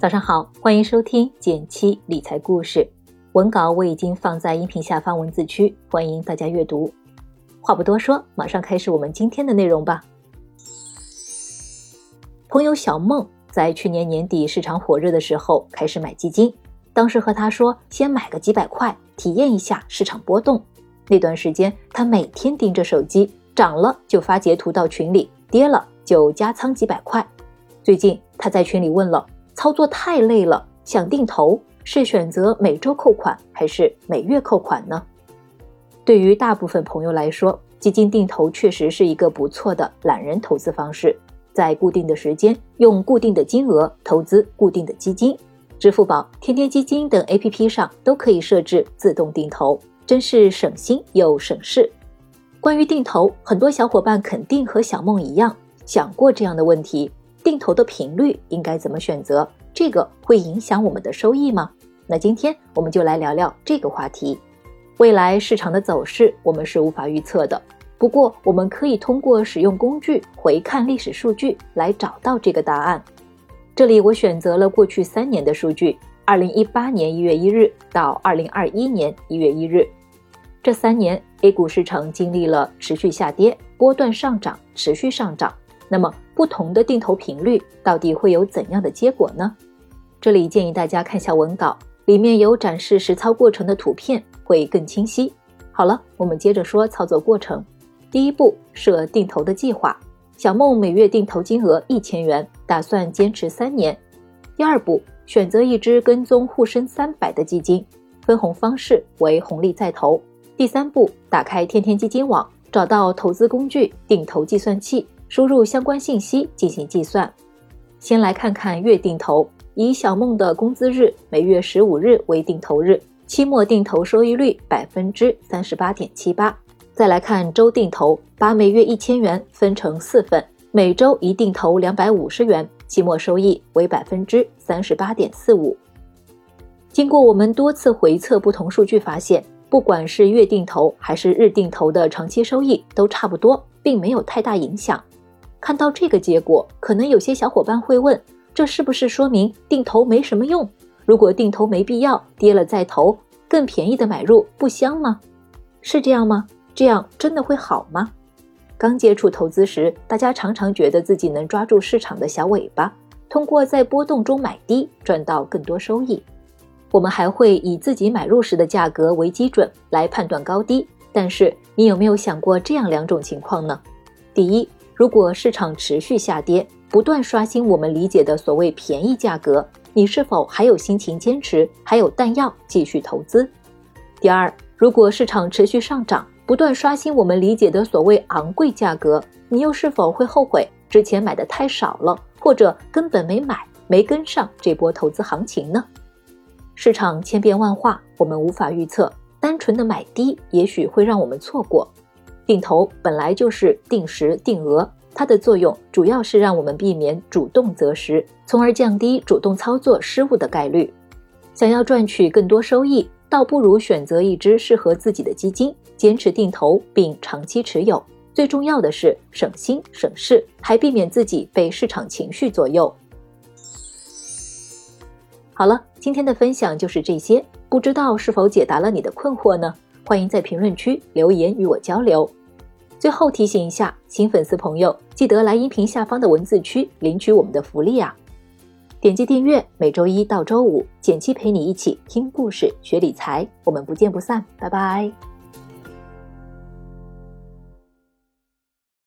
早上好，欢迎收听减七理财故事。文稿我已经放在音频下方文字区，欢迎大家阅读。话不多说，马上开始我们今天的内容吧。朋友小梦在去年年底市场火热的时候开始买基金，当时和他说先买个几百块，体验一下市场波动。那段时间他每天盯着手机，涨了就发截图到群里，跌了就加仓几百块。最近他在群里问了。操作太累了，想定投是选择每周扣款还是每月扣款呢？对于大部分朋友来说，基金定投确实是一个不错的懒人投资方式，在固定的时间用固定的金额投资固定的基金，支付宝、天天基金等 APP 上都可以设置自动定投，真是省心又省事。关于定投，很多小伙伴肯定和小梦一样想过这样的问题。定投的频率应该怎么选择？这个会影响我们的收益吗？那今天我们就来聊聊这个话题。未来市场的走势我们是无法预测的，不过我们可以通过使用工具回看历史数据来找到这个答案。这里我选择了过去三年的数据：二零一八年一月一日到二零二一年一月一日。这三年 A 股市场经历了持续下跌、波段上涨、持续上涨。那么不同的定投频率到底会有怎样的结果呢？这里建议大家看下文稿，里面有展示实操过程的图片，会更清晰。好了，我们接着说操作过程。第一步，设定投的计划。小梦每月定投金额一千元，打算坚持三年。第二步，选择一只跟踪沪深三百的基金，分红方式为红利再投。第三步，打开天天基金网，找到投资工具定投计算器。输入相关信息进行计算。先来看看月定投，以小梦的工资日每月十五日为定投日，期末定投收益率百分之三十八点七八。再来看周定投，把每月一千元分成四份，每周一定投两百五十元，期末收益为百分之三十八点四五。经过我们多次回测不同数据，发现不管是月定投还是日定投的长期收益都差不多，并没有太大影响。看到这个结果，可能有些小伙伴会问：这是不是说明定投没什么用？如果定投没必要，跌了再投，更便宜的买入不香吗？是这样吗？这样真的会好吗？刚接触投资时，大家常常觉得自己能抓住市场的小尾巴，通过在波动中买低赚到更多收益。我们还会以自己买入时的价格为基准来判断高低。但是你有没有想过这样两种情况呢？第一。如果市场持续下跌，不断刷新我们理解的所谓便宜价格，你是否还有心情坚持，还有弹药继续投资？第二，如果市场持续上涨，不断刷新我们理解的所谓昂贵价格，你又是否会后悔之前买的太少了，或者根本没买，没跟上这波投资行情呢？市场千变万化，我们无法预测，单纯的买低也许会让我们错过。定投本来就是定时定额，它的作用主要是让我们避免主动择时，从而降低主动操作失误的概率。想要赚取更多收益，倒不如选择一只适合自己的基金，坚持定投并长期持有。最重要的是省心省事，还避免自己被市场情绪左右。好了，今天的分享就是这些，不知道是否解答了你的困惑呢？欢迎在评论区留言与我交流。最后提醒一下新粉丝朋友，记得来音频下方的文字区领取我们的福利啊！点击订阅，每周一到周五，简七陪你一起听故事、学理财，我们不见不散，拜拜。